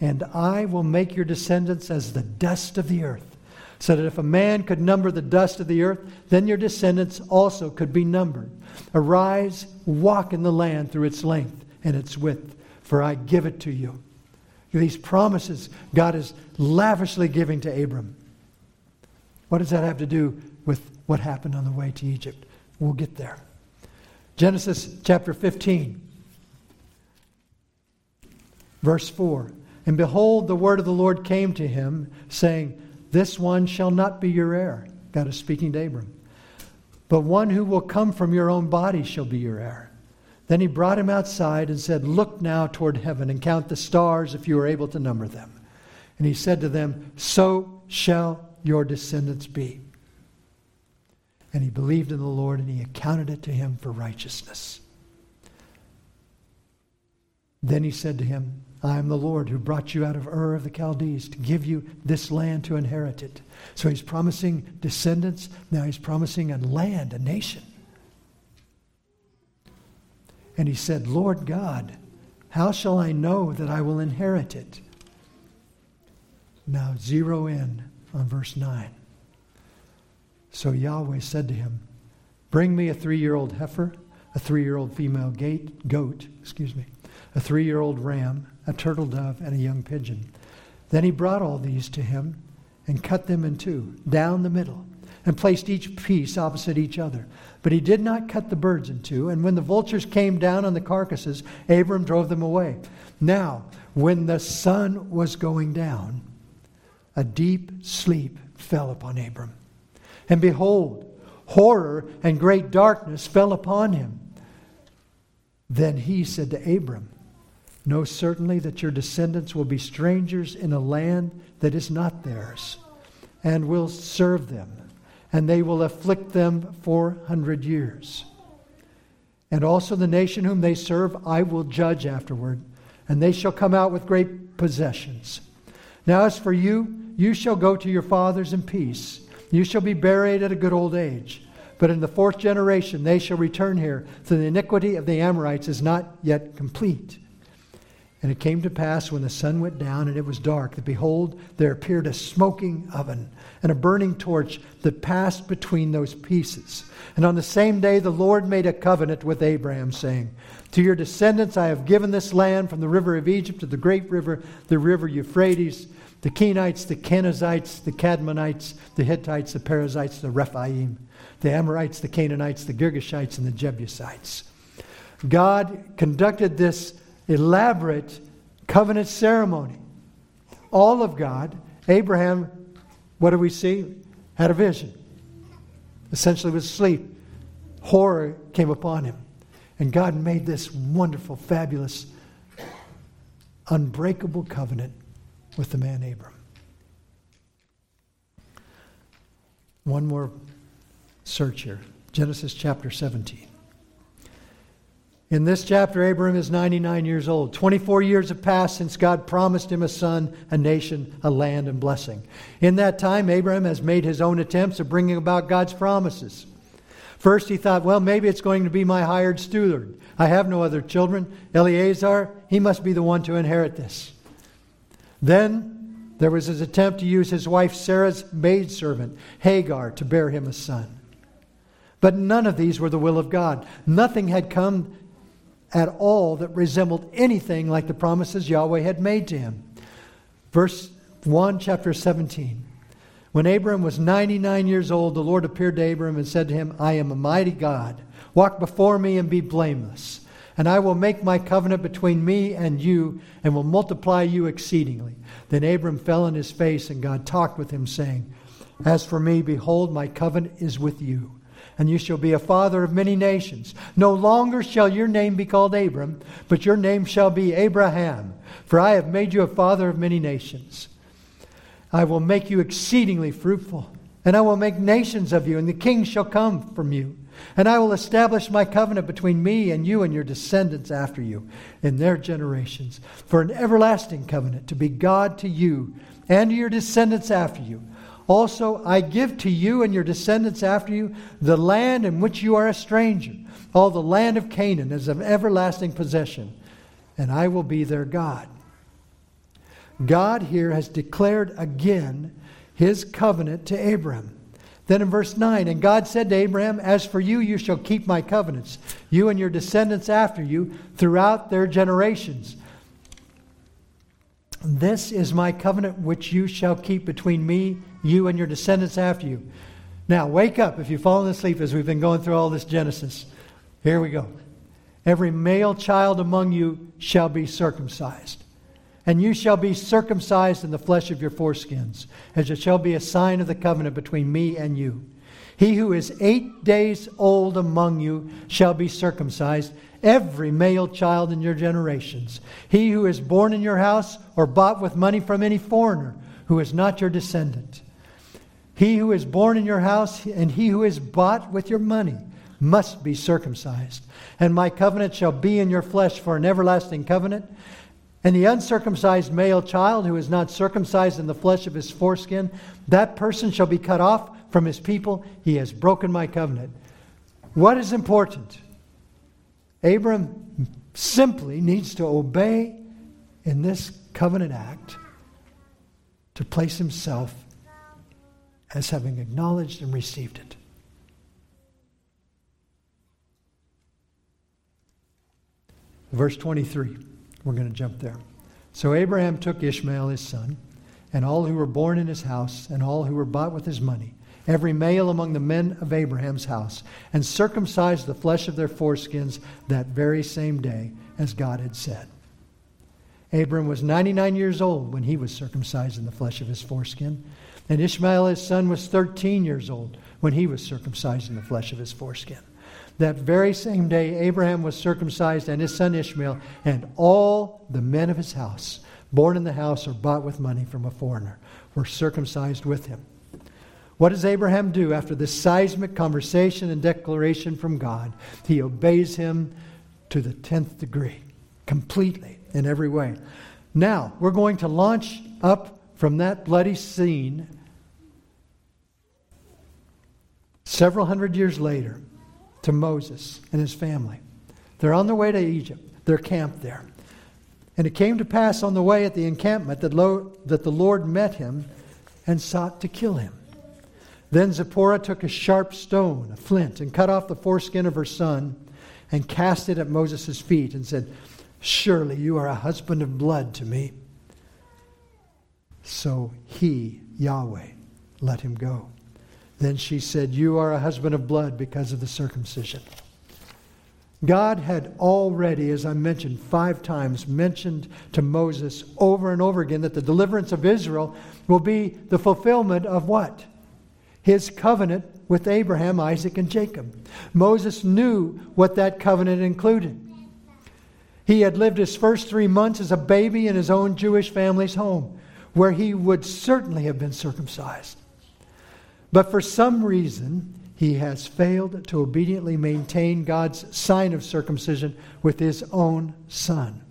And I will make your descendants as the dust of the earth, so that if a man could number the dust of the earth, then your descendants also could be numbered. Arise, walk in the land through its length and its width, for I give it to you. These promises God is lavishly giving to Abram. What does that have to do with what happened on the way to Egypt? We'll get there. Genesis chapter 15, verse 4. And behold, the word of the Lord came to him, saying, This one shall not be your heir. God is speaking to Abram. But one who will come from your own body shall be your heir. Then he brought him outside and said, Look now toward heaven and count the stars if you are able to number them. And he said to them, So shall your descendants be. And he believed in the Lord, and he accounted it to him for righteousness. Then he said to him, I am the Lord who brought you out of Ur of the Chaldees to give you this land to inherit it. So he's promising descendants. Now he's promising a land, a nation. And he said, Lord God, how shall I know that I will inherit it? Now zero in on verse 9. So Yahweh said to him, Bring me a three year old heifer, a three year old female gate, goat, excuse me, a three year old ram, a turtle dove, and a young pigeon. Then he brought all these to him and cut them in two, down the middle, and placed each piece opposite each other. But he did not cut the birds in two, and when the vultures came down on the carcasses, Abram drove them away. Now, when the sun was going down, a deep sleep fell upon Abram. And behold, horror and great darkness fell upon him. Then he said to Abram, Know certainly that your descendants will be strangers in a land that is not theirs, and will serve them, and they will afflict them four hundred years. And also the nation whom they serve I will judge afterward, and they shall come out with great possessions. Now, as for you, you shall go to your fathers in peace. You shall be buried at a good old age. But in the fourth generation they shall return here, for the iniquity of the Amorites is not yet complete. And it came to pass when the sun went down and it was dark that behold, there appeared a smoking oven and a burning torch that passed between those pieces. And on the same day the Lord made a covenant with Abraham, saying, To your descendants I have given this land from the river of Egypt to the great river, the river Euphrates, the Kenites, the Kenizzites, the Cadmonites, the Hittites, the Perizzites, the Rephaim, the Amorites, the Canaanites, the Girgashites, and the Jebusites. God conducted this elaborate covenant ceremony. All of God, Abraham, what do we see? Had a vision. Essentially was asleep. Horror came upon him. And God made this wonderful, fabulous, unbreakable covenant with the man Abram. One more search here Genesis chapter 17. In this chapter, Abraham is 99 years old. 24 years have passed since God promised him a son, a nation, a land, and blessing. In that time, Abraham has made his own attempts at bringing about God's promises. First, he thought, well, maybe it's going to be my hired steward. I have no other children. Eliezer, he must be the one to inherit this. Then there was his attempt to use his wife Sarah's maidservant, Hagar, to bear him a son. But none of these were the will of God. Nothing had come at all that resembled anything like the promises Yahweh had made to him. Verse 1, chapter 17. When Abram was 99 years old, the Lord appeared to Abram and said to him, I am a mighty God. Walk before me and be blameless. And I will make my covenant between me and you and will multiply you exceedingly. Then Abram fell on his face, and God talked with him, saying, As for me, behold, my covenant is with you and you shall be a father of many nations. No longer shall your name be called Abram, but your name shall be Abraham, for I have made you a father of many nations. I will make you exceedingly fruitful, and I will make nations of you, and the kings shall come from you. And I will establish my covenant between me and you and your descendants after you in their generations for an everlasting covenant to be God to you and to your descendants after you also, I give to you and your descendants after you the land in which you are a stranger, all the land of Canaan as an everlasting possession, and I will be their God. God here has declared again his covenant to Abraham. Then in verse 9, and God said to Abraham, As for you, you shall keep my covenants, you and your descendants after you, throughout their generations. This is my covenant which you shall keep between me you and your descendants after you. Now, wake up if you've fallen asleep as we've been going through all this Genesis. Here we go. Every male child among you shall be circumcised, and you shall be circumcised in the flesh of your foreskins, as it shall be a sign of the covenant between me and you. He who is eight days old among you shall be circumcised, every male child in your generations. He who is born in your house or bought with money from any foreigner who is not your descendant. He who is born in your house and he who is bought with your money must be circumcised. And my covenant shall be in your flesh for an everlasting covenant. And the uncircumcised male child who is not circumcised in the flesh of his foreskin, that person shall be cut off from his people. He has broken my covenant. What is important? Abram simply needs to obey in this covenant act to place himself as having acknowledged and received it. Verse 23, we're going to jump there. So Abraham took Ishmael his son, and all who were born in his house, and all who were bought with his money, every male among the men of Abraham's house, and circumcised the flesh of their foreskins that very same day, as God had said. Abram was 99 years old when he was circumcised in the flesh of his foreskin. And Ishmael, his son, was 13 years old when he was circumcised in the flesh of his foreskin. That very same day, Abraham was circumcised, and his son Ishmael, and all the men of his house, born in the house or bought with money from a foreigner, were circumcised with him. What does Abraham do after this seismic conversation and declaration from God? He obeys him to the 10th degree, completely, in every way. Now, we're going to launch up from that bloody scene several hundred years later to Moses and his family. They're on their way to Egypt, they're camped there. And it came to pass on the way at the encampment that, lo, that the Lord met him and sought to kill him. Then Zipporah took a sharp stone, a flint, and cut off the foreskin of her son and cast it at Moses' feet and said, Surely you are a husband of blood to me. So he, Yahweh, let him go. Then she said, You are a husband of blood because of the circumcision. God had already, as I mentioned five times, mentioned to Moses over and over again that the deliverance of Israel will be the fulfillment of what? His covenant with Abraham, Isaac, and Jacob. Moses knew what that covenant included. He had lived his first three months as a baby in his own Jewish family's home, where he would certainly have been circumcised. But for some reason, he has failed to obediently maintain God's sign of circumcision with his own son.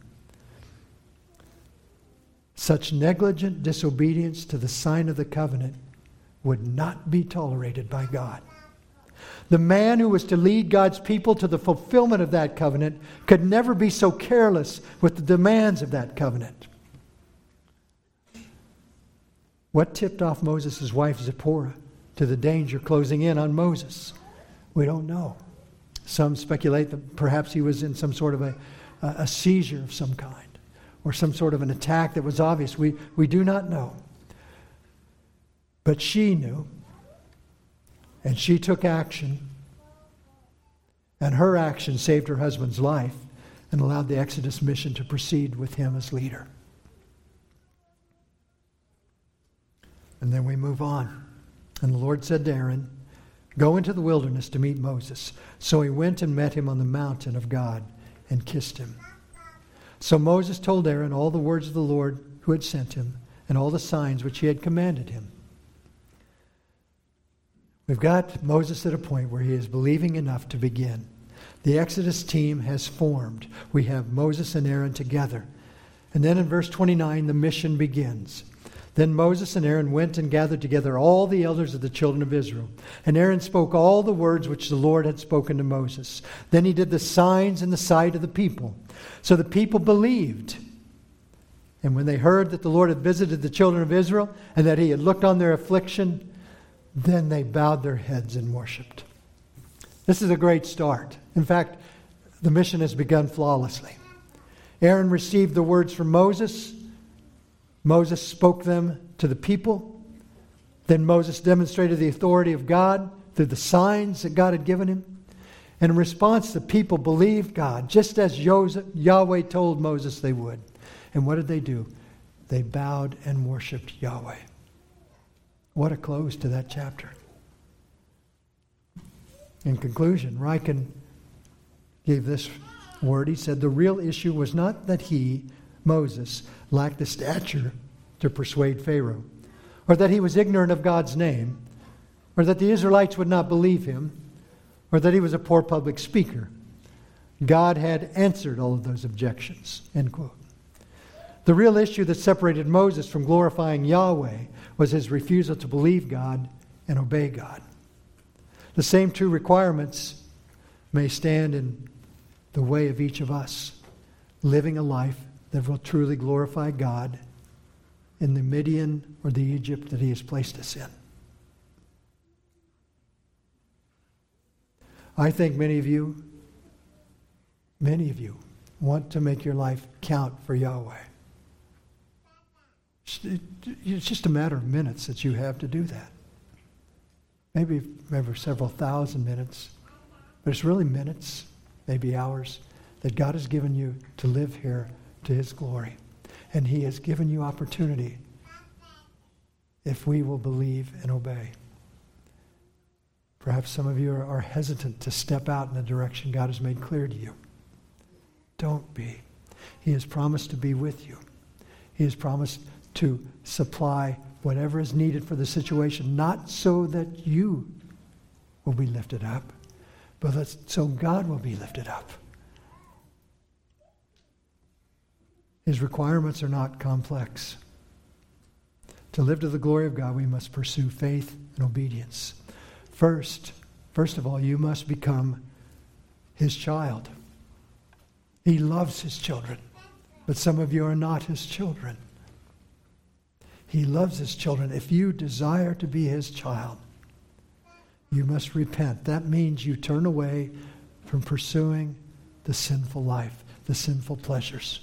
Such negligent disobedience to the sign of the covenant would not be tolerated by God. The man who was to lead God's people to the fulfillment of that covenant could never be so careless with the demands of that covenant. What tipped off Moses' wife Zipporah to the danger closing in on Moses? We don't know. Some speculate that perhaps he was in some sort of a, a seizure of some kind or some sort of an attack that was obvious. We, we do not know. But she knew, and she took action, and her action saved her husband's life and allowed the Exodus mission to proceed with him as leader. And then we move on. And the Lord said to Aaron, Go into the wilderness to meet Moses. So he went and met him on the mountain of God and kissed him. So Moses told Aaron all the words of the Lord who had sent him and all the signs which he had commanded him. We've got Moses at a point where he is believing enough to begin. The Exodus team has formed. We have Moses and Aaron together. And then in verse 29, the mission begins. Then Moses and Aaron went and gathered together all the elders of the children of Israel. And Aaron spoke all the words which the Lord had spoken to Moses. Then he did the signs in the sight of the people. So the people believed. And when they heard that the Lord had visited the children of Israel and that he had looked on their affliction, then they bowed their heads and worshiped. This is a great start. In fact, the mission has begun flawlessly. Aaron received the words from Moses. Moses spoke them to the people. Then Moses demonstrated the authority of God through the signs that God had given him. And in response, the people believed God, just as Yahweh told Moses they would. And what did they do? They bowed and worshiped Yahweh. What a close to that chapter. In conclusion, Ryken gave this word. He said, The real issue was not that he, Moses, lacked the stature to persuade Pharaoh, or that he was ignorant of God's name, or that the Israelites would not believe him, or that he was a poor public speaker. God had answered all of those objections. End quote. The real issue that separated Moses from glorifying Yahweh was his refusal to believe God and obey God. The same two requirements may stand in the way of each of us living a life that will truly glorify God in the Midian or the Egypt that he has placed us in. I think many of you, many of you, want to make your life count for Yahweh. It's just a matter of minutes that you have to do that. Maybe, maybe several thousand minutes, but it's really minutes, maybe hours, that God has given you to live here to His glory. And He has given you opportunity if we will believe and obey. Perhaps some of you are, are hesitant to step out in the direction God has made clear to you. Don't be. He has promised to be with you. He has promised to supply whatever is needed for the situation, not so that you will be lifted up, but that so God will be lifted up. His requirements are not complex. To live to the glory of God, we must pursue faith and obedience. First, first of all, you must become his child. He loves his children. but some of you are not his children. He loves his children. If you desire to be his child, you must repent. That means you turn away from pursuing the sinful life, the sinful pleasures.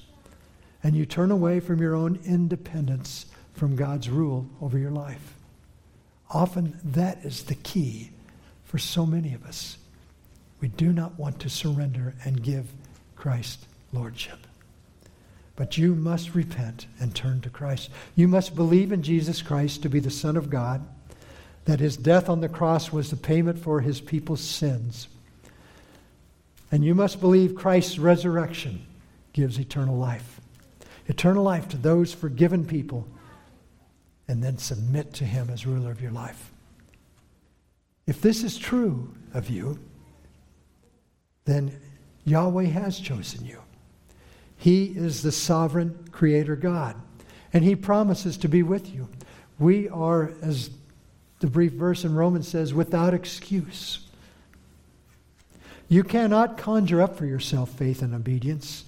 And you turn away from your own independence from God's rule over your life. Often that is the key for so many of us. We do not want to surrender and give Christ lordship. But you must repent and turn to Christ. You must believe in Jesus Christ to be the Son of God, that his death on the cross was the payment for his people's sins. And you must believe Christ's resurrection gives eternal life. Eternal life to those forgiven people, and then submit to him as ruler of your life. If this is true of you, then Yahweh has chosen you. He is the sovereign creator God, and He promises to be with you. We are, as the brief verse in Romans says, without excuse. You cannot conjure up for yourself faith and obedience.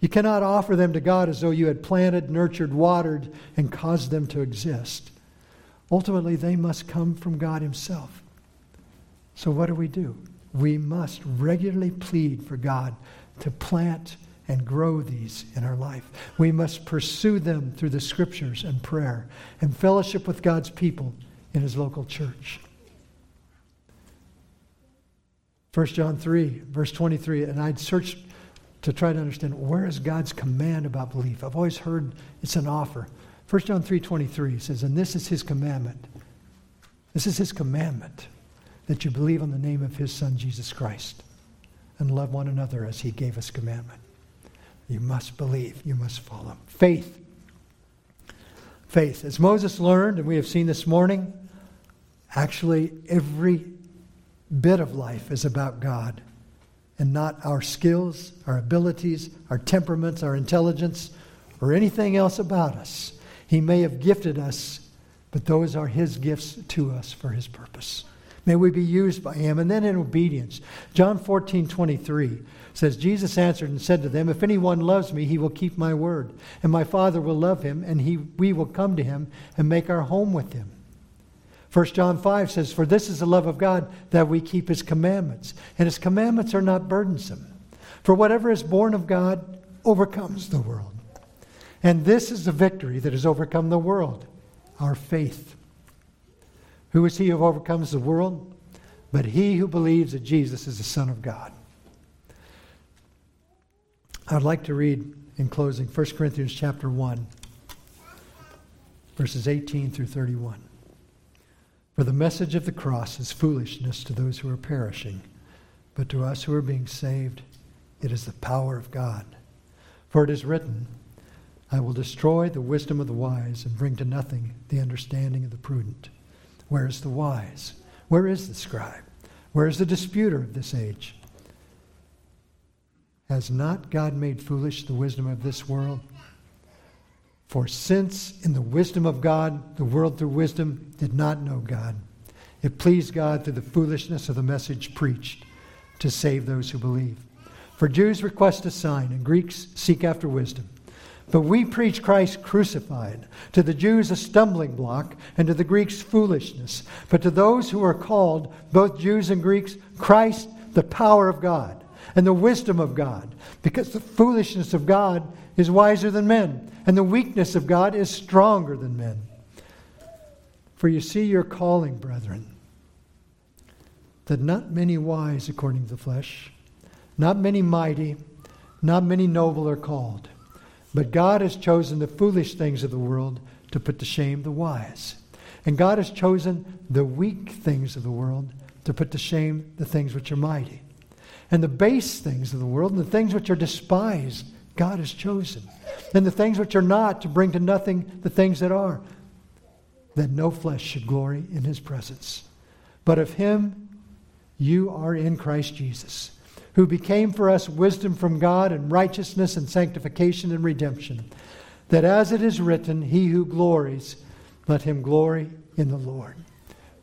You cannot offer them to God as though you had planted, nurtured, watered, and caused them to exist. Ultimately, they must come from God Himself. So, what do we do? We must regularly plead for God to plant and grow these in our life. We must pursue them through the scriptures and prayer and fellowship with God's people in his local church. 1 John 3, verse 23, and I'd searched to try to understand where is God's command about belief. I've always heard it's an offer. 1 John 3, 23 says, and this is his commandment. This is his commandment that you believe on the name of his son, Jesus Christ, and love one another as he gave us commandment. You must believe. You must follow. Faith. Faith. As Moses learned, and we have seen this morning, actually every bit of life is about God and not our skills, our abilities, our temperaments, our intelligence, or anything else about us. He may have gifted us, but those are His gifts to us for His purpose. May we be used by Him. And then in obedience. John 14, 23 says, Jesus answered and said to them, If anyone loves me, he will keep my word, and my Father will love him, and he, we will come to him and make our home with him. 1 John 5 says, For this is the love of God, that we keep his commandments. And his commandments are not burdensome. For whatever is born of God overcomes the world. And this is the victory that has overcome the world our faith. Who is he who overcomes the world? But he who believes that Jesus is the Son of God. I'd like to read in closing 1 Corinthians chapter 1, verses 18 through 31. For the message of the cross is foolishness to those who are perishing, but to us who are being saved, it is the power of God. For it is written, I will destroy the wisdom of the wise and bring to nothing the understanding of the prudent. Where is the wise? Where is the scribe? Where is the disputer of this age? Has not God made foolish the wisdom of this world? For since in the wisdom of God, the world through wisdom did not know God, it pleased God through the foolishness of the message preached to save those who believe. For Jews request a sign, and Greeks seek after wisdom. But we preach Christ crucified, to the Jews a stumbling block, and to the Greeks foolishness. But to those who are called, both Jews and Greeks, Christ, the power of God and the wisdom of God, because the foolishness of God is wiser than men, and the weakness of God is stronger than men. For you see your calling, brethren, that not many wise according to the flesh, not many mighty, not many noble are called. But God has chosen the foolish things of the world to put to shame the wise. And God has chosen the weak things of the world to put to shame the things which are mighty and the base things of the world, and the things which are despised, God has chosen. And the things which are not, to bring to nothing the things that are, that no flesh should glory in his presence. But of him you are in Christ Jesus, who became for us wisdom from God and righteousness and sanctification and redemption. That as it is written, he who glories, let him glory in the Lord.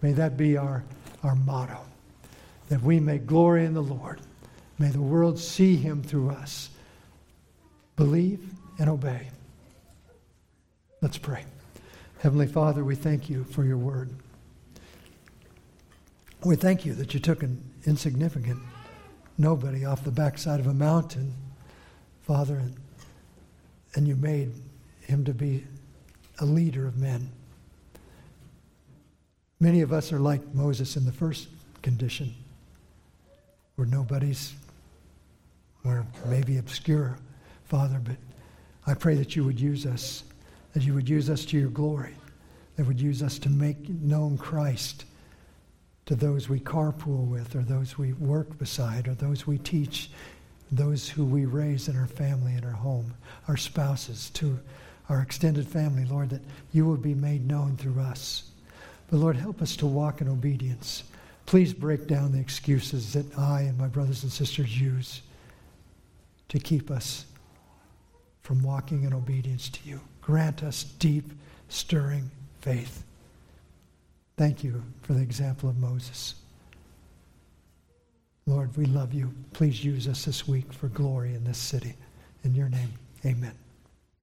May that be our, our motto, that we may glory in the Lord. May the world see him through us. Believe and obey. Let's pray. Heavenly Father, we thank you for your word. We thank you that you took an insignificant nobody off the backside of a mountain, Father, and, and you made him to be a leader of men. Many of us are like Moses in the first condition. We're nobodies. We're maybe obscure, Father, but I pray that you would use us, that you would use us to your glory, that would use us to make known Christ to those we carpool with, or those we work beside, or those we teach, those who we raise in our family and our home, our spouses, to our extended family, Lord, that you will be made known through us. But Lord, help us to walk in obedience. Please break down the excuses that I and my brothers and sisters use to keep us from walking in obedience to you. Grant us deep, stirring faith. Thank you for the example of Moses. Lord, we love you. Please use us this week for glory in this city. In your name, amen.